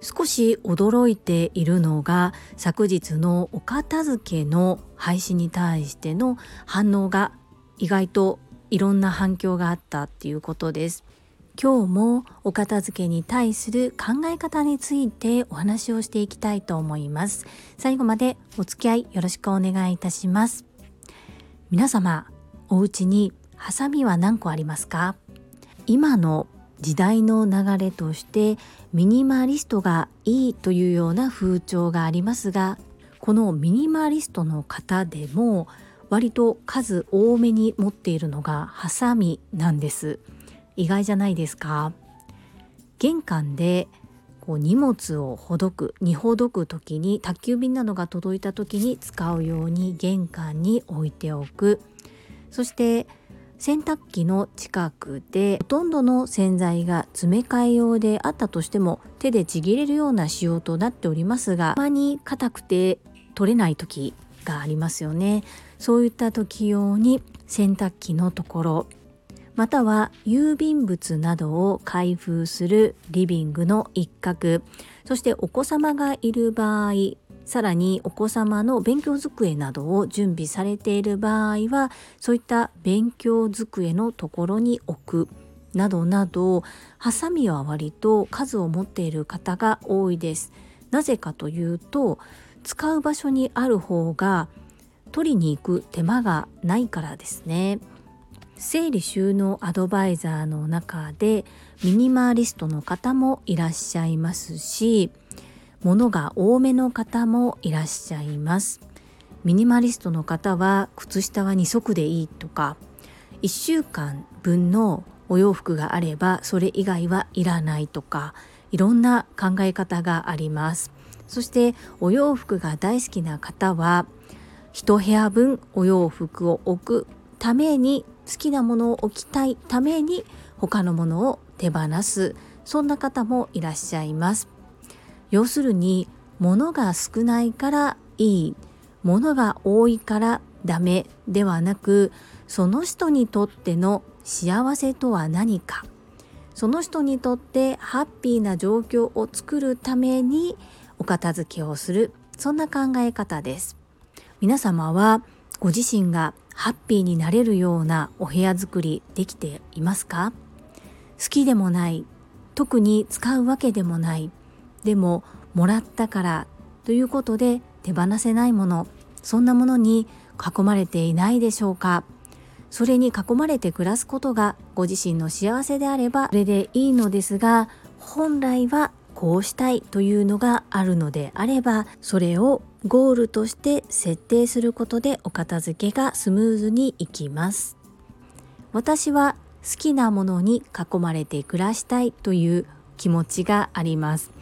少し驚いているのが昨日のお片付けの配信に対しての反応が意外といろんな反響があったっていうことです。今日もお片付けに対する考え方についてお話をしていきたいと思います。最後までお付き合いよろしくお願いいたします。皆様お家にハサミは何個ありますか？今の時代の流れとしてミニマリストがいいというような風潮がありますがこのミニマリストの方でも割と数多めに持っているのがハサミなんです。意外じゃないですか。玄関でこう荷物をほどく荷ほどく時に宅急便などが届いた時に使うように玄関に置いておく。そして洗濯機の近くでほとんどの洗剤が詰め替え用であったとしても手でちぎれるような仕様となっておりますがたまに硬くて取れない時がありますよね。そういった時用に洗濯機のところまたは郵便物などを開封するリビングの一角そしてお子様がいる場合さらにお子様の勉強机などを準備されている場合はそういった勉強机のところに置くなどなどハサミは割と数を持っている方が多いです。なぜかというと使う場所にある方が取りに行く手間がないからですね。整理収納アドバイザーの中でミニマリストの方もいらっしゃいますし物が多めの方もいらっしゃいます。ミニマリストの方は靴下は2足でいいとか1週間分のお洋服があればそれ以外はいらないとかいろんな考え方があります。そしてお洋服が大好きな方は1部屋分お洋服を置くために好きなものを置きたいために他のものを手放す。そんな方もいらっしゃいます。要するに物が少ないからいい物が多いからダメではなくその人にとっての幸せとは何か。その人にとってハッピーな状況を作るためにお片付けをする。そんな考え方です。皆様はご自身がハッピーになれるようなお部屋作りできていますか？好きでもない。特に使うわけでもない。でももらったからということで手放せないものそんなものに囲まれていないでしょうか。それに囲まれて暮らすことがご自身の幸せであればそれでいいのですが本来はこうしたいというのがあるのであればそれをゴールとして設定することでお片付けがスムーズにいきます。私は好きなものに囲まれて暮らしたいという気持ちがあります。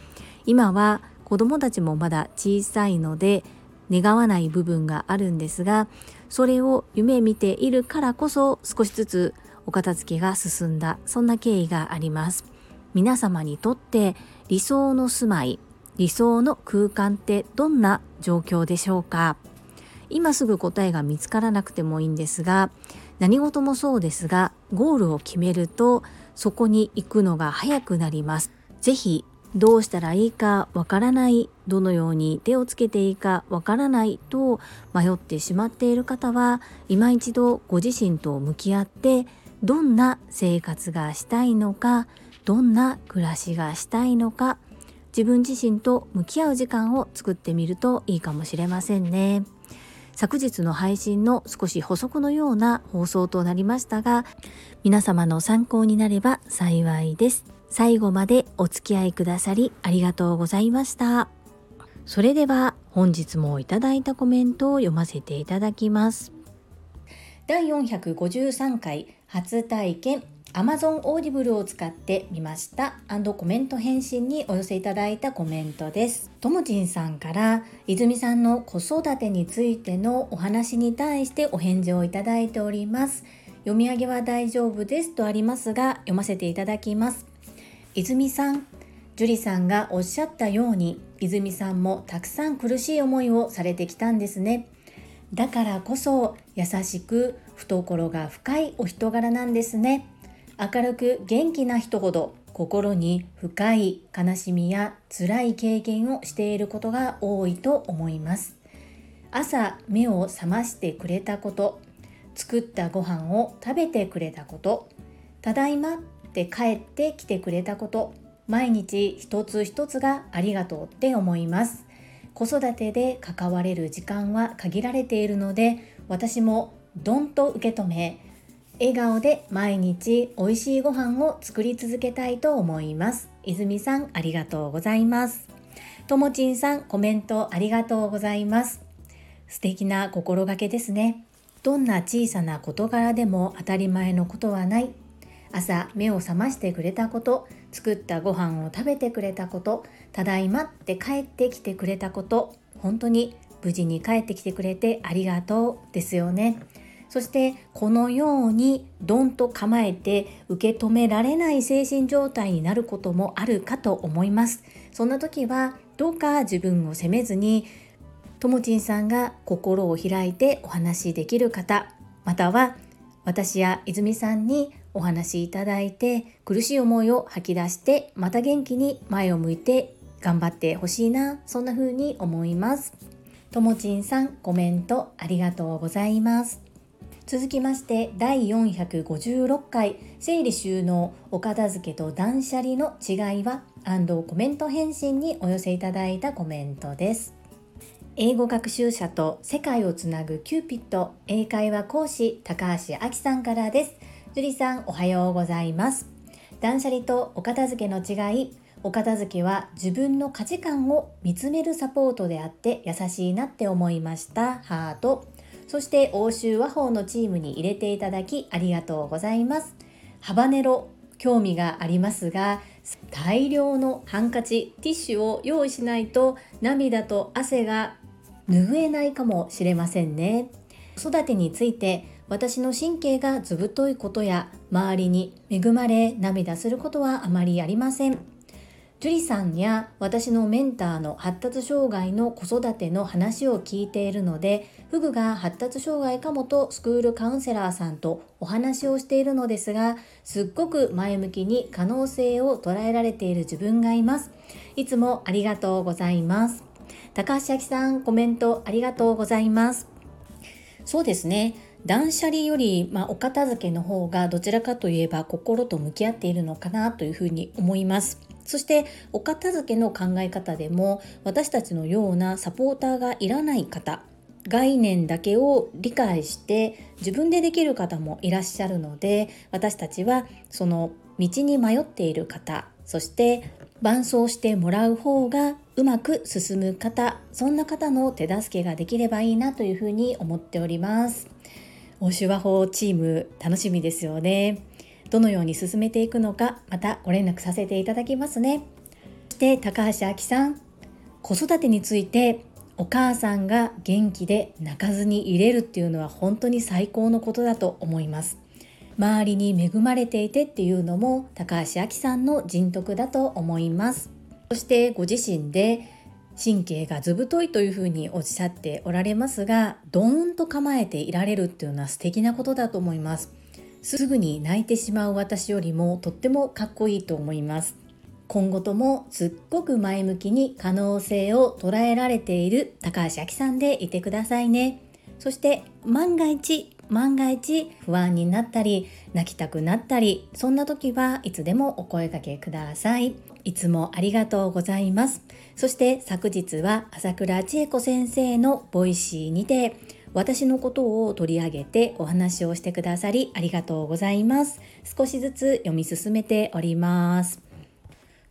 今は子供たちもまだ小さいので願わない部分があるんですがそれを夢見ているからこそ少しずつお片付けが進んだそんな経緯があります。皆様にとって理想の住まい理想の空間ってどんな状況でしょうか？今すぐ答えが見つからなくてもいいんですが何事もそうですがゴールを決めるとそこに行くのが早くなります。是非どうしたらいいかわからないどのように手をつけていいかわからないと迷ってしまっている方は今一度ご自身と向き合ってどんな生活がしたいのかどんな暮らしがしたいのか自分自身と向き合う時間を作ってみるといいかもしれませんね。昨日の配信の少し補足のような放送となりましたが皆様の参考になれば幸いです。最後までお付き合いくださりありがとうございました。それでは本日もいただいたコメントを読ませていただきます。第453回初体験 Amazon Audible を使ってみましたコメント返信にお寄せいただいたコメントですともちんさんから泉さんの子育てについてのお話に対してお返事をいただいております読み上げは大丈夫ですとありますが読ませていただきます泉さん。樹里さんがおっしゃったように泉さんもたくさん苦しい思いをされてきたんですね。だからこそ優しく懐が深いお人柄なんですね。明るく元気な人ほど心に深い悲しみや辛い経験をしていることが多いと思います。朝目を覚ましてくれたこと作ったご飯を食べてくれたことただいまって帰ってきてくれたこと毎日一つ一つがありがとうって思います子育てで関われる時間は限られているので私もどんと受け止め笑顔で毎日美味しいご飯を作り続けたいと思います。泉さんありがとうございます。ともちんさんコメントありがとうございます。素敵な心がけですね。どんな小さな事柄でも当たり前のことはない。朝目を覚ましてくれたこと、作ったご飯を食べてくれたこと、ただいまって帰ってきてくれたこと、本当に無事に帰ってきてくれてありがとうですよね。そしてこのようにドンと構えて受け止められない精神状態になることもあるかと思いますそんな時はどうか自分を責めずにともちんさんが心を開いてお話しできる方または私や泉さんにお話しいただいて苦しい思いを吐き出してまた元気に前を向いて頑張ってほしいなそんな風に思います。ともちんさんコメントありがとうございます。続きまして第456回整理収納お片付けと断捨離の違いはコメント返信にお寄せいただいたコメントです。英語学習者と世界をつなぐキューピット英会話講師高橋明さんからです。樹里さんおはようございます。断捨離とお片付けの違い。お片付けは自分の価値観を見つめるサポートであって優しいなって思いました。ハート。そして欧州和法のチームに入れていただきありがとうございます。ハバネロ。興味がありますが大量のハンカチティッシュを用意しないと涙と汗が拭えないかもしれませんね。子育てについて私の神経がずぶといことや周りに恵まれ涙することはあまりありません樹里さんや私のメンターの発達障害の子育ての話を聞いているので、フグが発達障害かもとスクールカウンセラーさんとお話をしているのですが、すっごく前向きに可能性を捉えられている自分がいます。いつもありがとうございます。高橋明さん、コメントありがとうございます。そうですね。断捨離より、まあ、お片付けの方がどちらかといえば心と向き合っているのかなというふうに思います。そしてお片付けの考え方でも私たちのようなサポーターがいらない方概念だけを理解して自分でできる方もいらっしゃるので私たちはその道に迷っている方そして伴走してもらう方がうまく進む方そんな方の手助けができればいいなというふうに思っております欧州和法チーム楽しみですよね。どのように進めていくのかまたご連絡させていただきますね。そして高橋明さん子育てについてお母さんが元気で泣かずに入れるっていうのは本当に最高のことだと思います。周りに恵まれていてっていうのも高橋明さんの人徳だと思います。そしてご自身で神経がずぶといというふうにおっしゃっておられますがドーンと構えていられるっていうのは素敵なことだと思います。すぐに泣いてしまう私よりもとってもかっこいいと思います。今後ともすっごく前向きに可能性を捉えられている高橋明さんでいてくださいね。そして万が一万が一不安になったり泣きたくなったりそんな時はいつでもお声掛けください。いつもありがとうございますそして昨日は朝倉千恵子先生の Voicy にて私のことを取り上げてお話をしてくださりありがとうございます。少しずつ読み進めております。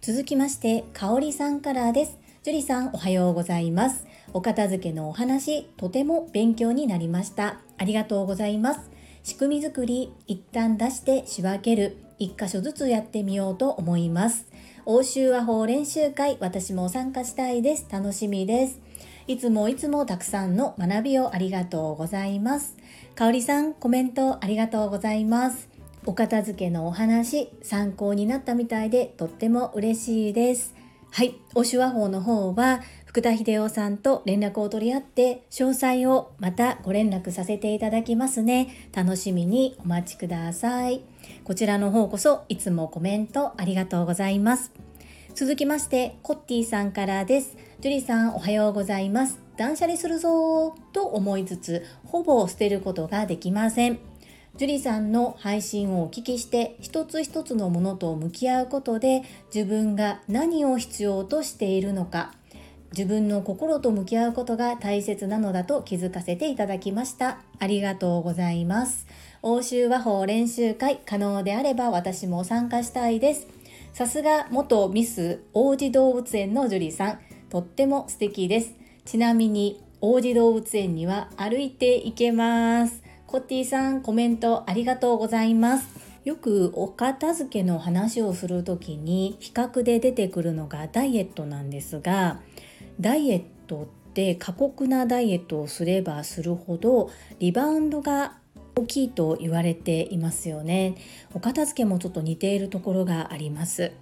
続きまして、かおりさんからです。樹里さんおはようございます。お片付けのお話、とても勉強になりました。ありがとうございます。仕組み作り一旦出して仕分ける1箇所ずつやってみようと思います欧州和法練習会私も参加したいです。楽しみです。いつもいつもたくさんの学びをありがとうございます。かおりさんコメントありがとうございます。お片付けのお話参考になったみたいでとっても嬉しいです。はい、欧州和法の方は福田秀夫さんと連絡を取り合って詳細をまたご連絡させていただきますね。楽しみにお待ちください。こちらの方こそいつもコメントありがとうございます。続きまして、コッティさんからです。ジュリさんおはようございます。断捨離するぞと思いつつ、ほぼ捨てることができません。ジュリさんの配信をお聞きして一つ一つのものと向き合うことで自分が何を必要としているのか自分の心と向き合うことが大切なのだと気づかせていただきましたありがとうございます欧州和法練習会可能であれば私も参加したいです。さすが元ミス王子動物園のジュリさんとっても素敵です。ちなみに王子動物園には歩いて行けます。コッティさんコメントありがとうございます。よくお片付けの話をする時に比較で出てくるのがダイエットなんですがダイエットって過酷なダイエットをすればするほどリバウンドが大きいと言われていますよね。お片付けもちょっと似ているところがあります。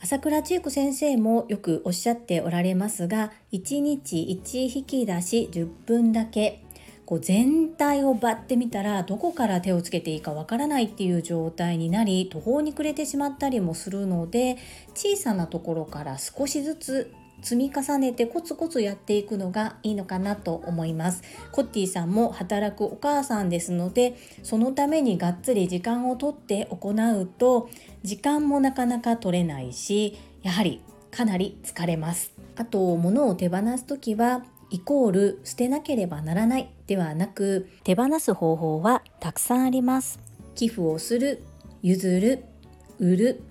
朝倉千恵子先生もよくおっしゃっておられますが1日1引き出し10分だけ。こう全体をバッて見たらどこから手をつけていいかわからないっていう状態になり途方に暮れてしまったりもするので小さなところから少しずつ積み重ねてコツコツやっていくのがいいのかなと思います。コッティさんも働くお母さんですのでそのためにがっつり時間をとって行うと時間もなかなか取れないしやはりかなり疲れます。あと物を手放す時はイコール捨てなければならないではなく手放す方法はたくさんあります。寄付をする譲る売る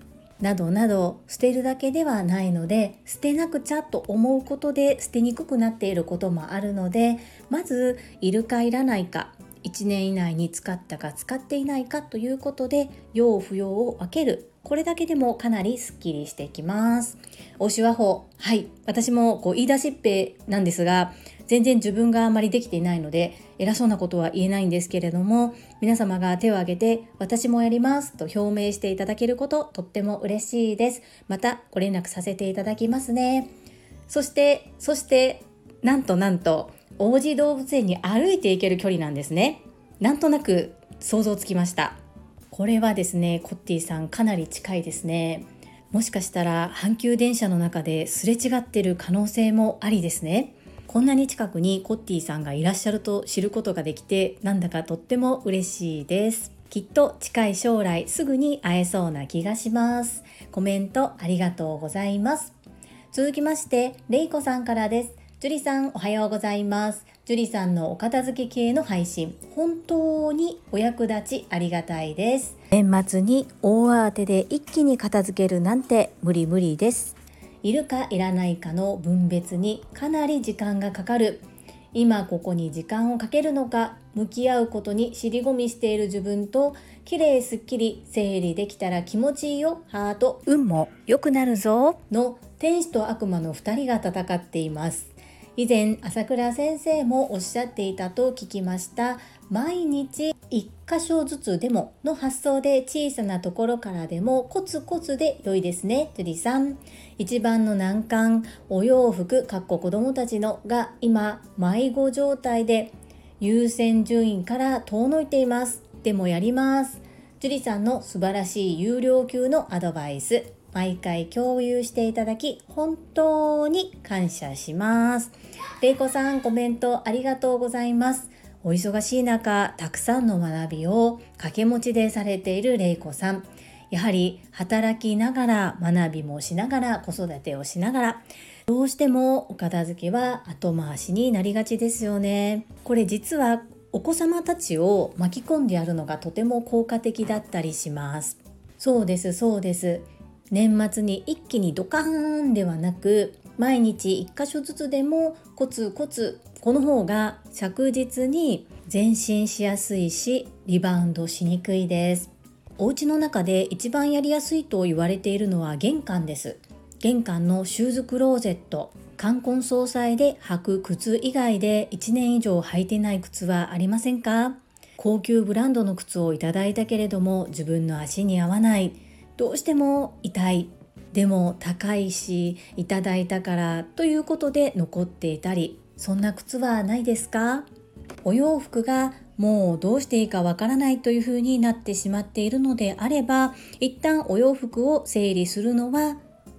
などなど捨てるだけではないので捨てなくちゃと思うことで捨てにくくなっていることもあるのでまずいるかいらないか1年以内に使ったか使っていないかということで用不要を分けるこれだけでもかなりスッキリしてきます。欧州和法。はい。私もこう言い出しっぺなんですが、全然自分があまりできていないので、偉そうなことは言えないんですけれども、皆様が手を挙げて、私もやりますと表明していただけること、とっても嬉しいです。またご連絡させていただきますね。そして、そして、なんとなんと、王子動物園に歩いていける距離なんですね。なんとなく想像つきました。これはですねコッティさんかなり近いですねもしかしたら阪急電車の中ですれ違ってる可能性もありですねこんなに近くにコッティさんがいらっしゃると知ることができてなんだかとっても嬉しいです。きっと近い将来すぐに会えそうな気がします。コメントありがとうございます。続きましてレイコさんからです。ジュリさんおはようございます。ジュリさんのお片付け系の配信。本当にお役立ちありがたいです。年末に大慌てで一気に片付けるなんて無理無理です。いるかいらないかの分別にかなり時間がかかる。今ここに時間をかけるのか向き合うことに尻込みしている自分と綺麗すっきり整理できたら気持ちいいよハート。運も良くなるぞ。の天使と悪魔の2人が戦っています。以前朝倉先生もおっしゃっていたと聞きました。毎日1箇所ずつでもの発想で小さなところからでもコツコツで良いですね。トゥリさん。一番の難関お洋服かっこ子供たちのが今迷子状態で優先順位から遠のいています。でもやります。ジュリさんの素晴らしい有料級のアドバイス。毎回共有していただき本当に感謝します。れいこさんコメントありがとうございます。お忙しい中、たくさんの学びを掛け持ちでされているれいこさん。やはり働きながら学びもしながら子育てをしながらどうしてもお片付けは後回しになりがちですよね。これ実はお子様たちを巻き込んでやるのがとても効果的だったりします。そうですそうです。年末に一気にドカーンではなく毎日1箇所ずつでもコツコツこの方が着実に前進しやすいしリバウンドしにくいです。お家の中で一番やりやすいと言われているのは玄関です。玄関のシューズクローゼット。冠婚葬祭で履く靴以外で1年以上履いてない靴はありませんか？高級ブランドの靴をいただいたけれども自分の足に合わない。どうしても痛い。でも高いしいただいたからということで残っていたり。そんな靴はないですか？お洋服がもうどうしていいかわからないというふうになってしまっているのであれば一旦お洋服を整理するのは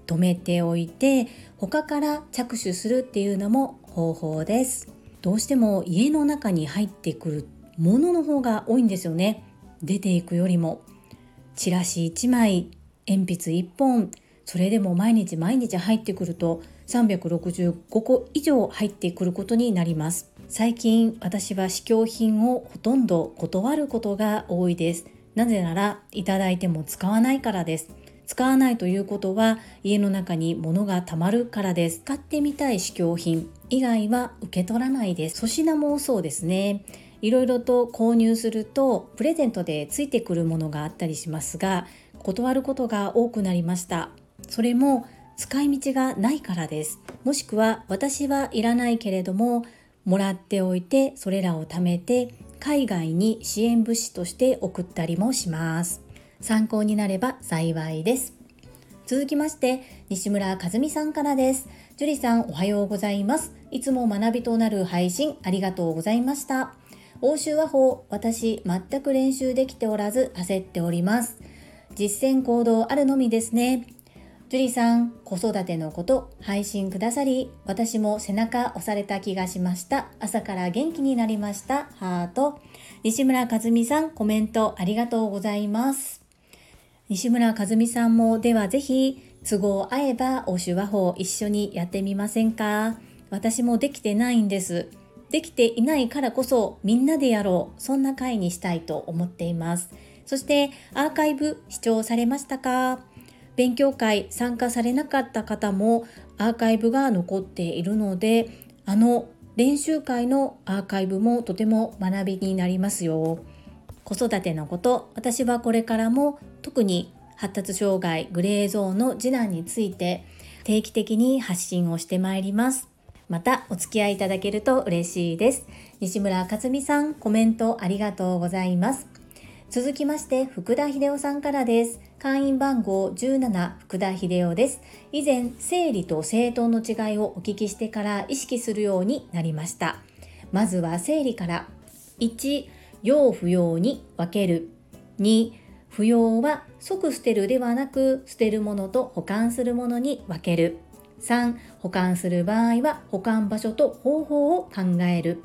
止めておいて他から着手するっていうのも方法です。どうしても家の中に入ってくるものの方が多いんですよね。出ていくよりも。チラシ1枚鉛筆1本それでも毎日毎日入ってくると365個以上入ってくることになります。最近私は試供品をほとんど断ることが多いです。なぜならいただいても使わないからです。使わないということは家の中に物がたまるからです。使ってみたい試供品以外は受け取らないです。粗品もそうですね。いろいろと購入するとプレゼントでついてくるものがあったりしますが断ることが多くなりました。それも使い道がないからです。もしくは私はいらないけれどももらっておいてそれらを貯めて海外に支援物資として送ったりもします。参考になれば幸いです。続きまして西村和美さんからです。樹里さんおはようございます。いつも学びとなる配信ありがとうございました。欧州和法私全く練習できておらず焦っております。実践行動あるのみですね。樹里さん、子育てのこと配信くださり、私も背中押された気がしました。朝から元気になりました。ハート。西村和美さん、コメントありがとうございます。西村和美さんも、ではぜひ、都合合えば、欧州和法一緒にやってみませんか？私もできてないんです。できていないからこそ、みんなでやろう。そんな回にしたいと思っています。そして、アーカイブ視聴されましたか？勉強会参加されなかった方もアーカイブが残っているのであの練習会のアーカイブもとても学びになりますよ。子育てのこと私はこれからも特に発達障害グレーゾーンの次男について定期的に発信をしてまいります。またお付き合いいただけると嬉しいです。西村克美さんコメントありがとうございます。続きまして福田秀夫さんからです。会員番号17福田秀夫です。以前生理と整頓の違いをお聞きしてから意識するようになりました。まずは生理から。1要不要に分ける。2不要は即捨てるではなく捨てるものと保管するものに分ける。3保管する場合は保管場所と方法を考える。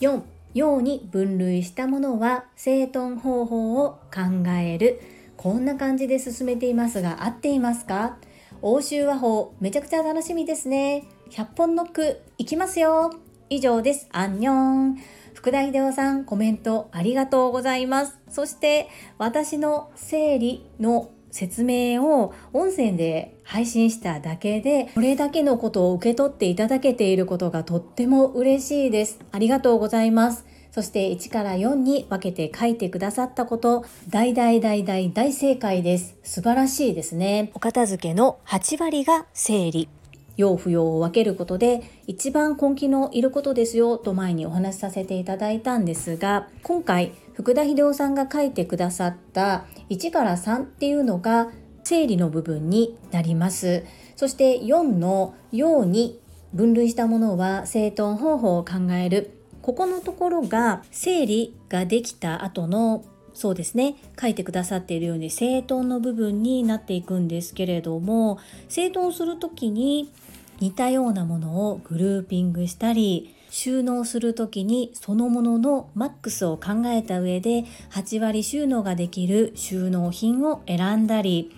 4ように分類したものは整頓方法を考える。こんな感じで進めていますが合っていますか？欧州和法めちゃくちゃ楽しみですね。100本ノックいきますよ。以上です。アンニョン。福田秀夫さんコメントありがとうございます。そして私の整理の説明を音声で配信しただけでこれだけのことを受け取っていただけていることがとっても嬉しいです。ありがとうございます。そして1から4に分けて書いてくださったこと、大大大大大正解です。素晴らしいですね。お片付けの8割が整理。要不要を分けることで一番根気のいることですよと前にお話しさせていただいたんですが今回福田秀夫さんが書いてくださった1から3っていうのが整理の部分になりますそして4のように分類したものは整頓方法を考えるここのところが整理ができた後のそうですね書いてくださっているように整頓の部分になっていくんですけれども整頓する時に似たようなものをグルーピングしたり収納する時にそのもののマックスを考えた上で8割収納ができる収納品を選んだり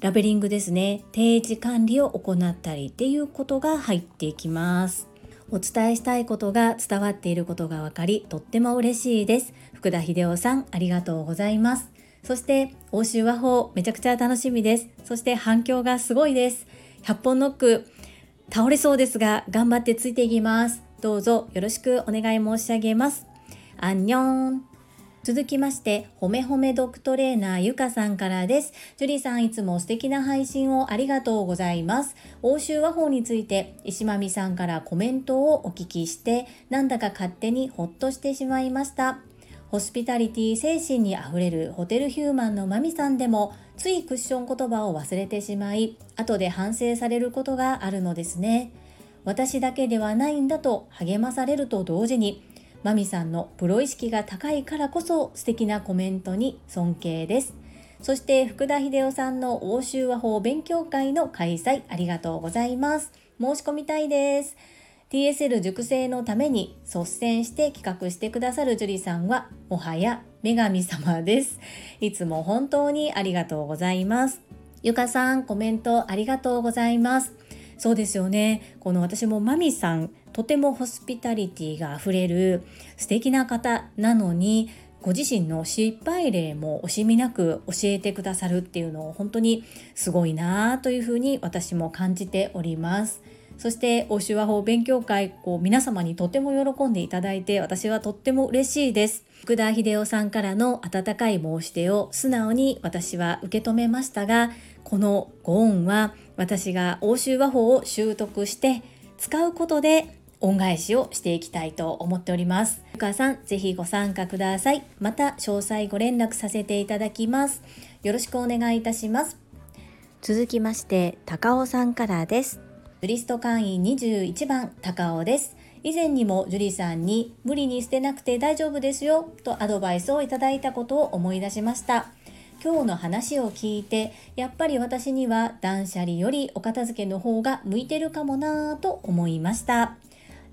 ラベリングですね定時管理を行ったりっていうことが入っていきます。お伝えしたいことが伝わっていることが分かりとっても嬉しいです。福田秀夫さんありがとうございます。そして欧州和法めちゃくちゃ楽しみです。そして反響がすごいです。100本ノック倒れそうですが頑張ってついていきます。どうぞよろしくお願い申し上げます。アンニョン。続きまして、ほめほめドッグトレーナーゆかさんからです。ジュリさんいつも素敵な配信をありがとうございます。欧州和法について石まみさんからコメントをお聞きして、なんだか勝手にほっとしてしまいました。ホスピタリティ精神にあふれるホテルヒューマンのマミさんでもついクッション言葉を忘れてしまい後で反省されることがあるのですね私だけではないんだと励まされると同時にマミさんのプロ意識が高いからこそ素敵なコメントに尊敬ですそして福田秀夫さんの欧州和法勉強会の開催ありがとうございます申し込みたいです TSL 熟成のために率先して企画してくださる樹里さんはもはや女神様です。いつも本当にありがとうございます。ゆかさんコメントありがとうございます。そうですよね。この私もマミさんとてもホスピタリティがあふれる素敵な方なのにご自身の失敗例も惜しみなく教えてくださるっていうのを本当にすごいなというふうに私も感じております。そして欧州和法勉強会こう皆様にとても喜んでいただいて私はとっても嬉しいです福田秀夫さんからの温かい申し出を素直に私は受け止めましたがこのご恩は私が欧州和法を習得して使うことで恩返しをしていきたいと思っております。お母さん、ぜひご参加ください。また、詳細ご連絡させていただきます。よろしくお願いいたします。続きまして、高尾さんからです。ブリスト会員21番高尾です。以前にも樹里さんに無理に捨てなくて大丈夫ですよとアドバイスをいただいたことを思い出しました。今日の話を聞いてやっぱり私には断捨離よりお片付けの方が向いてるかもなぁと思いました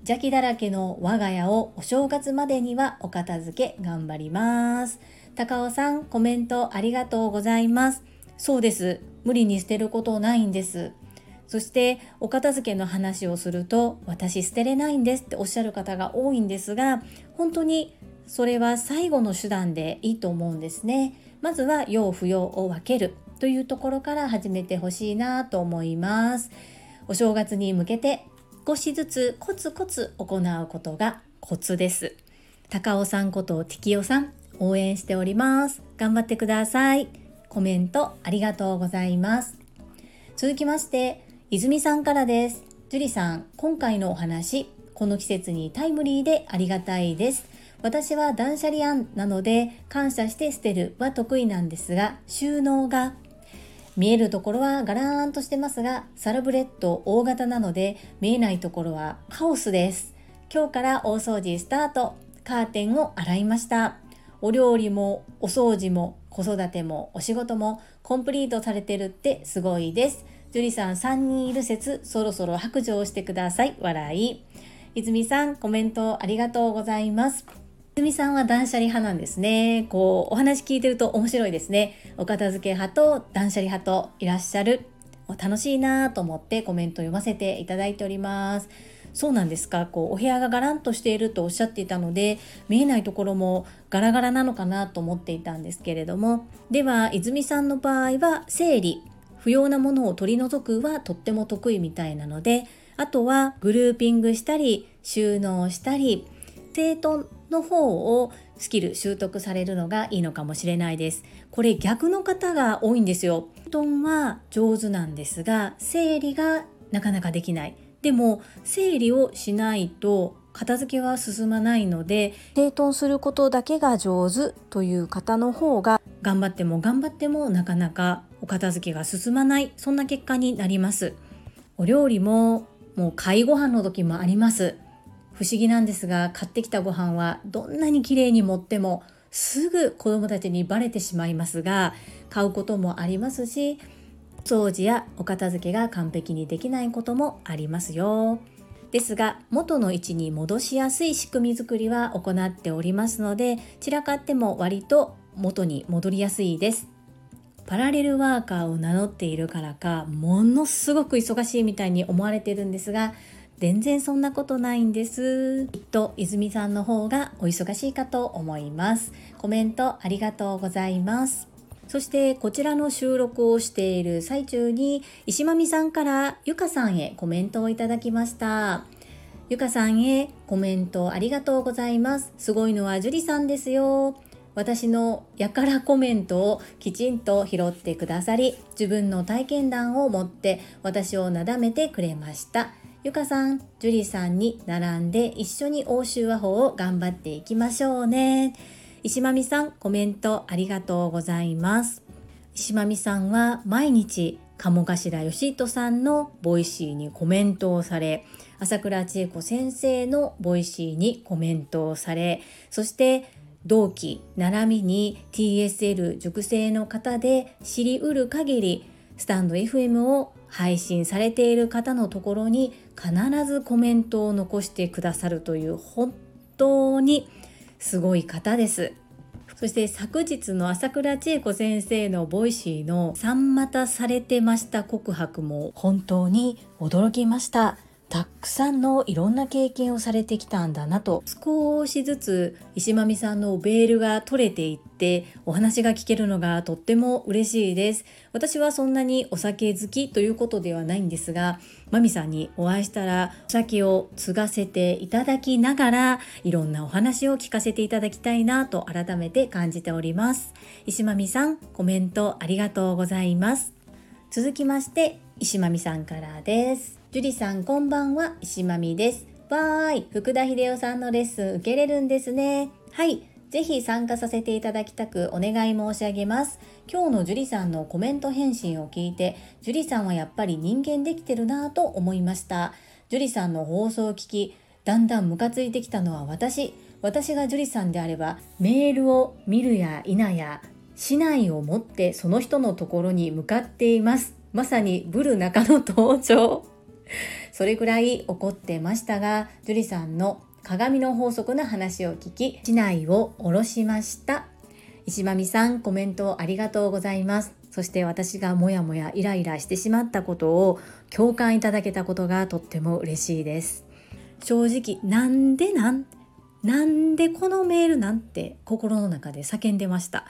邪気だらけの我が家をお正月までにはお片付け頑張ります。高尾さんコメントありがとうございます。そうです。無理に捨てることないんです。そしてお片付けの話をすると私捨てれないんですっておっしゃる方が多いんですが本当にそれは最後の手段でいいと思うんですね。まずは要不要を分けるというところから始めてほしいなと思います。お正月に向けて少しずつコツコツ行うことがコツです高尾さんことティキオさん応援しております頑張ってくださいコメントありがとうございます続きまして泉さんからです。樹里さん、今回のお話、この季節にタイムリーでありがたいです。私は断捨離案なので感謝して捨てるは得意なんですが収納が見えるところはガラーンとしてますがサラブレッド大型なので見えないところはカオスです今日から大掃除スタートカーテンを洗いましたお料理もお掃除も子育てもお仕事もコンプリートされてるってすごいです樹里さん3人いる説、そろそろ白状してください。笑い。泉さん、コメントありがとうございます。泉さんは断捨離派なんですね。こう、お話聞いてると面白いですね。お片付け派と断捨離派といらっしゃる。楽しいなと思ってコメント読ませていただいております。そうなんですかこうお部屋がガランとしているとおっしゃっていたので見えないところもガラガラなのかなと思っていたんですけれどもでは泉さんの場合は整理不要なものを取り除くはとっても得意みたいなのであとはグルーピングしたり収納したり整頓の方をスキル習得されるのがいいのかもしれないです。これ逆の方が多いんですよ。整頓は上手なんですが整理がなかなかできない。でも整理をしないと片付けは進まないので整頓することだけが上手という方の方が頑張っても頑張ってもなかなかお片付けが進まない。そんな結果になります。お料理ももう買いご飯の時もあります。不思議なんですが買ってきたご飯はどんなに綺麗に盛ってもすぐ子供たちにバレてしまいますが買うこともありますし掃除やお片付けが完璧にできないこともありますよ。ですが元の位置に戻しやすい仕組み作りは行っておりますので散らかっても割と元に戻りやすいです。パラレルワーカーを名乗っているからかものすごく忙しいみたいに思われてるんですが全然そんなことないんです。と泉さんの方がお忙しいかと思います。コメントありがとうございます。そしてこちらの収録をしている最中に石間美さんからゆかさんへコメントをいただきました。ゆかさんへコメントありがとうございます。すごいのは樹里さんですよ。私のやからコメントをきちんと拾ってくださり自分の体験談を持って私をなだめてくれました。ゆかさん、樹里さんに並んで一緒に欧州和法を頑張っていきましょうね。石まみさんコメントありがとうございます。石まみさんは毎日鴨頭嘉人さんの Voicy にコメントをされ朝倉千恵子先生の Voicy にコメントをされそして同期並びに TSL 塾生の方で知りうる限りスタンド FM を配信されている方のところに必ずコメントを残してくださるという本当にすごい方です。そして昨日の朝倉千恵子先生の Voicy の三股されてました告白も本当に驚きました。たくさんのいろんな経験をされてきたんだなと。少しずつ石まみさんのベールが取れていってお話が聞けるのがとっても嬉しいです。私はそんなにお酒好きということではないんですがマミさんにお会いしたらお酒を継がせていただきながらいろんなお話を聞かせていただきたいなと改めて感じております。石間美さんコメントありがとうございます。続きまして石間美さんからです。樹里さんこんばんは。石まみです。わーい。福田秀夫さんのレッスン受けれるんですね。はい。ぜひ参加させていただきたくお願い申し上げます。今日の樹里さんのコメント返信を聞いて樹里さんはやっぱり人間できてるなぁと思いました。樹里さんの放送を聞きだんだんムカついてきたのは私。私が樹里さんであればメールを見るや否や市内を持ってその人のところに向かっています。まさにブル中の登場。それぐらい怒ってましたが樹里さんの鏡の法則の話を聞き市内を下ろしました。石間美さんコメントありがとうございます。そして私がもやもやイライラしてしまったことを共感いただけたことがとっても嬉しいです。正直なんでなんなんでこのメールなんて心の中で叫んでました。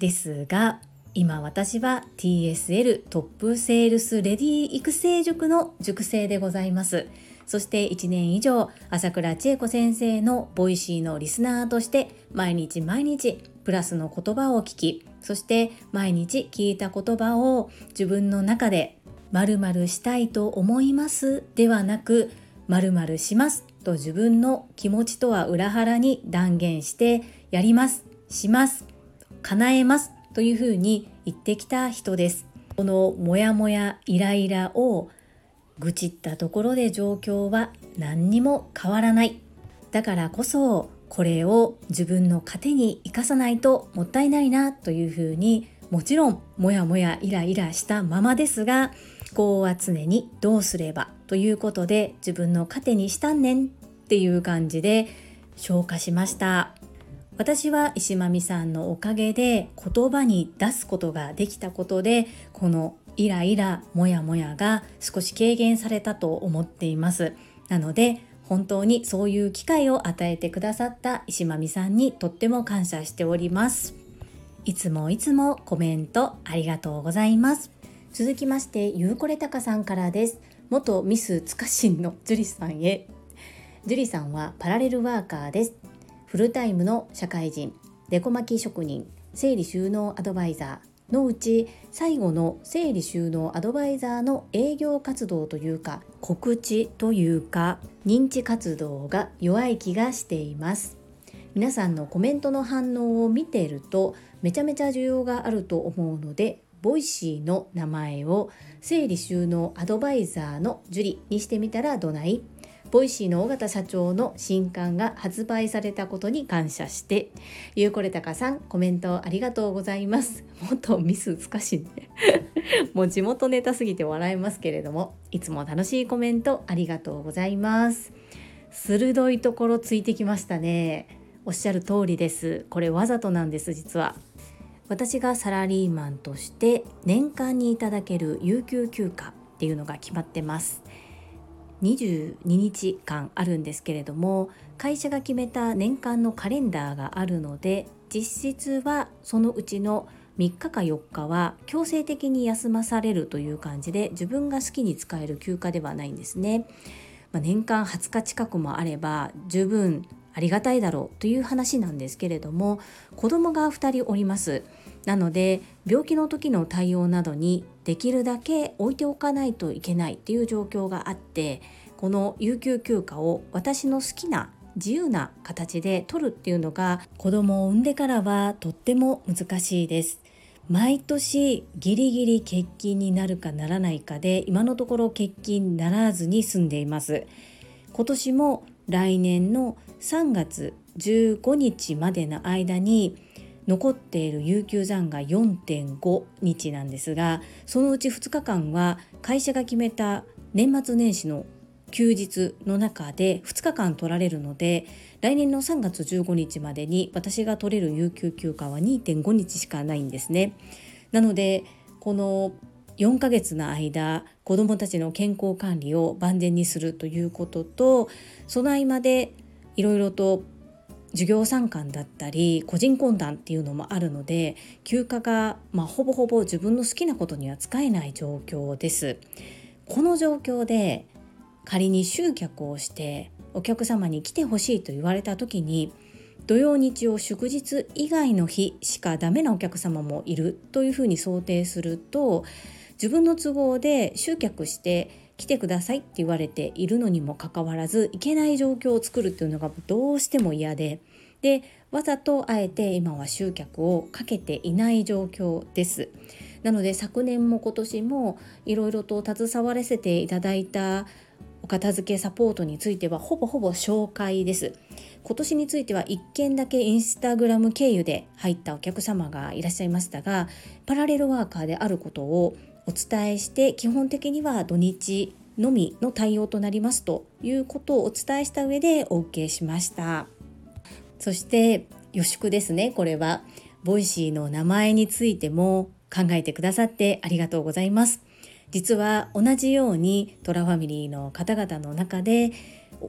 ですが今私は TSL トップセールスレディ育成塾の塾生でございます。そして1年以上朝倉千恵子先生の Voicy のリスナーとして毎日毎日プラスの言葉を聞きそして毎日聞いた言葉を自分の中で〇〇したいと思いますではなく〇〇しますと自分の気持ちとは裏腹に断言してやりますします叶えますというふうに言ってきた人です。このモヤモヤイライラを愚痴ったところで状況は何にも変わらない。だからこそこれを自分の糧に生かさないともったいないなというふうにもちろんモヤモヤイライラしたままですが思考は常にどうすればということで自分の糧にしたんねんっていう感じで消化しました私は石間美さんのおかげで言葉に出すことができたことでこのイライラモヤモヤが少し軽減されたと思っています。なので本当にそういう機会を与えてくださった石間美さんにとっても感謝しております。いつもいつもコメントありがとうございます。続きましてゆうこれたかさんからです。元ミスつかしんの樹里さんへ。樹里さんはパラレルワーカーです。フルタイムの社会人デコ巻き職人整理収納アドバイザーのうち最後の整理収納アドバイザーの営業活動というか告知というか認知活動が弱い気がしています。皆さんのコメントの反応を見てるとめちゃめちゃ需要があると思うので Voicyの名前を整理収納アドバイザーの樹里にしてみたらどない？ Voicyの緒方社長の新刊が発売されたことに感謝して、ゆうこれたかさん、コメントありがとうございます。もっとミス難しいね。もう地元ネタすぎて笑えますけれども、いつも楽しいコメントありがとうございます。鋭いところついてきましたね。おっしゃる通りです。これわざとなんです、実は。私がサラリーマンとして年間にいただける有給休暇っていうのが決まってます。22日間あるんですけれども会社が決めた年間のカレンダーがあるので実質はそのうちの3日か4日は強制的に休まされるという感じで自分が好きに使える休暇ではないんですね。まあ、年間20日近くもあれば十分ありがたいだろうという話なんですけれども子供が2人おります。なので病気の時の対応などにできるだけ置いておかないといけないっていう状況があってこの有給休暇を私の好きな自由な形で取るっていうのが子供を産んでからはとっても難しいです。毎年ギリギリ欠勤になるかならないかで今のところ欠勤ならずに済んでいます。今年も来年の3月15日までの間に残っている有給残が4.5日なんですがそのうち2日間は会社が決めた年末年始の休日の中で2日間取られるので来年の3月15日までに私が取れる有給休暇は2.5日しかないんですね。なのでこの4ヶ月の間子どもたちの健康管理を万全にするということとその合間でいろいろと授業参観だったり個人懇談っていうのもあるので休暇が、まあ、ほぼほぼ自分の好きなことには使えない状況です。この状況で仮に集客をしてお客様に来てほしいと言われた時に土曜日曜祝日以外の日しかダメなお客様もいるというふうに想定すると自分の都合で集客して来てくださいって言われているのにもかかわらずいけない状況を作るっていうのがどうしても嫌ででわざとあえて今は集客をかけていない状況です。なので昨年も今年もいろいろと携わらせていただいたお片付けサポートについてはほぼほぼ紹介です今年については1件だけインスタグラム経由で入ったお客様がいらっしゃいましたがパラレルワーカーであることをお伝えして基本的には土日のみの対応となりますということをお伝えした上でお受けしました。そして予祝ですね。これは Voicyの名前についても考えてくださってありがとうございます。実は同じようにトラファミリーの方々の中で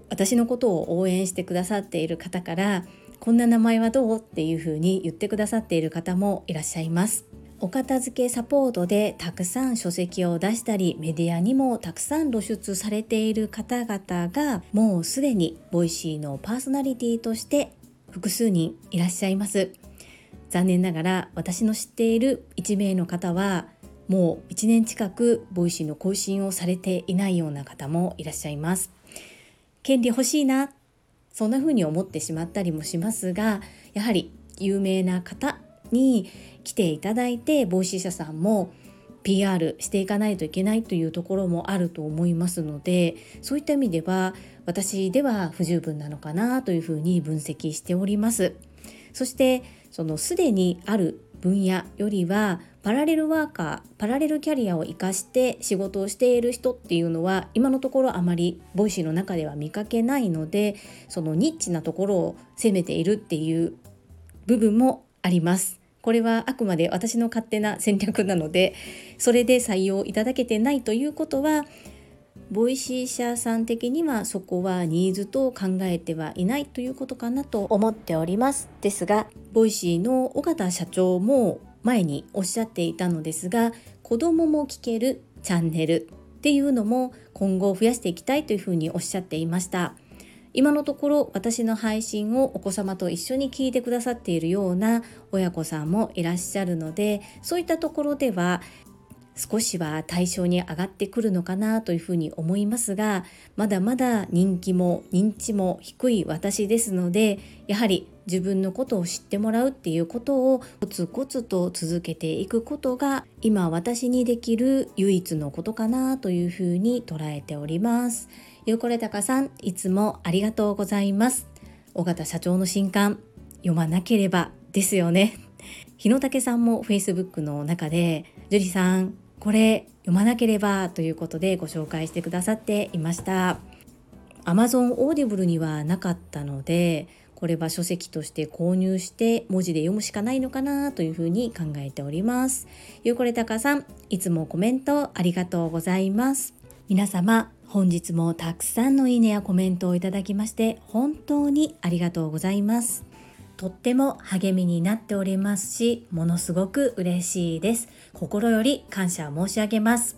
私のことを応援してくださっている方からこんな名前はどうっていうふうに言ってくださっている方もいらっしゃいます。お片付けサポートでたくさん書籍を出したりメディアにもたくさん露出されている方々がもうすでに Voicyのパーソナリティとして複数人いらっしゃいます。残念ながら私の知っている1名の方はもう1年近く Voicyの更新をされていないような方もいらっしゃいます。権利欲しいなそんな風に思ってしまったりもしますがやはり有名な方に来ていただいて Voicy社さんも PR していかないといけないというところもあると思いますのでそういった意味では私では不十分なのかなというふうに分析しておりますそしてそのすでにある分野よりはパラレルワーカーパラレルキャリアを生かして仕事をしている人っていうのは今のところあまり Voicyの中では見かけないのでそのニッチなところを攻めているっていう部分もあります。これはあくまで私の勝手な戦略なのでそれで採用いただけてないということは Voicy社さん的にはそこはニーズと考えてはいないということかなと思っております。ですが Voicyの緒方社長も前におっしゃっていたのですが子供も聞けるチャンネルっていうのも今後増やしていきたいというふうにおっしゃっていました。今のところ私の配信をお子様と一緒に聞いてくださっているような親子さんもいらっしゃるのでそういったところでは少しは対象に上がってくるのかなというふうに思いますがまだまだ人気も認知も低い私ですのでやはり自分のことを知ってもらうっていうことをコツコツと続けていくことが今私にできる唯一のことかなというふうに捉えております。ゆうこれたかさんいつもありがとうございます。尾形社長の新刊読まなければですよね。日野武さんも Facebook の中で樹里さんこれ読まなければということでご紹介してくださっていました Amazon Audible にはなかったのでこれは書籍として購入して文字で読むしかないのかなというふうに考えておりますゆうこれたかさんいつもコメントありがとうございます皆様本日もたくさんのいいねやコメントをいただきまして本当にありがとうございますとっても励みになっておりますし、ものすごく嬉しいです。心より感謝申し上げます。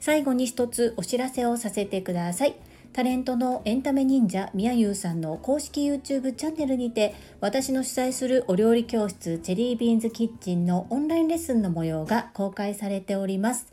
最後に一つお知らせをさせてください。タレントのエンタメ忍者みやゆうさんの公式 YouTube チャンネルにて私の主催するお料理教室チェリービーンズキッチンのオンラインレッスンの模様が公開されております